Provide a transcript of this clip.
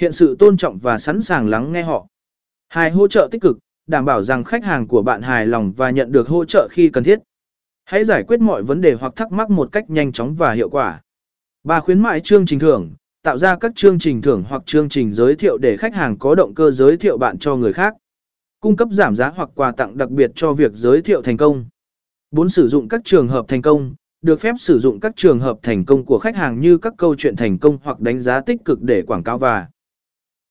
Hiện sự tôn trọng và sẵn sàng lắng nghe họ. Hai hỗ trợ tích cực, đảm bảo rằng khách hàng của bạn hài lòng và nhận được hỗ trợ khi cần thiết. Hãy giải quyết mọi vấn đề hoặc thắc mắc một cách nhanh chóng và hiệu quả. Ba khuyến mại chương trình thưởng, tạo ra các chương trình thưởng hoặc chương trình giới thiệu để khách hàng có động cơ giới thiệu bạn cho người khác. Cung cấp giảm giá hoặc quà tặng đặc biệt cho việc giới thiệu thành công. 4. Sử dụng các trường hợp thành công, được phép sử dụng các trường hợp thành công của khách hàng như các câu chuyện thành công hoặc đánh giá tích cực để quảng cáo và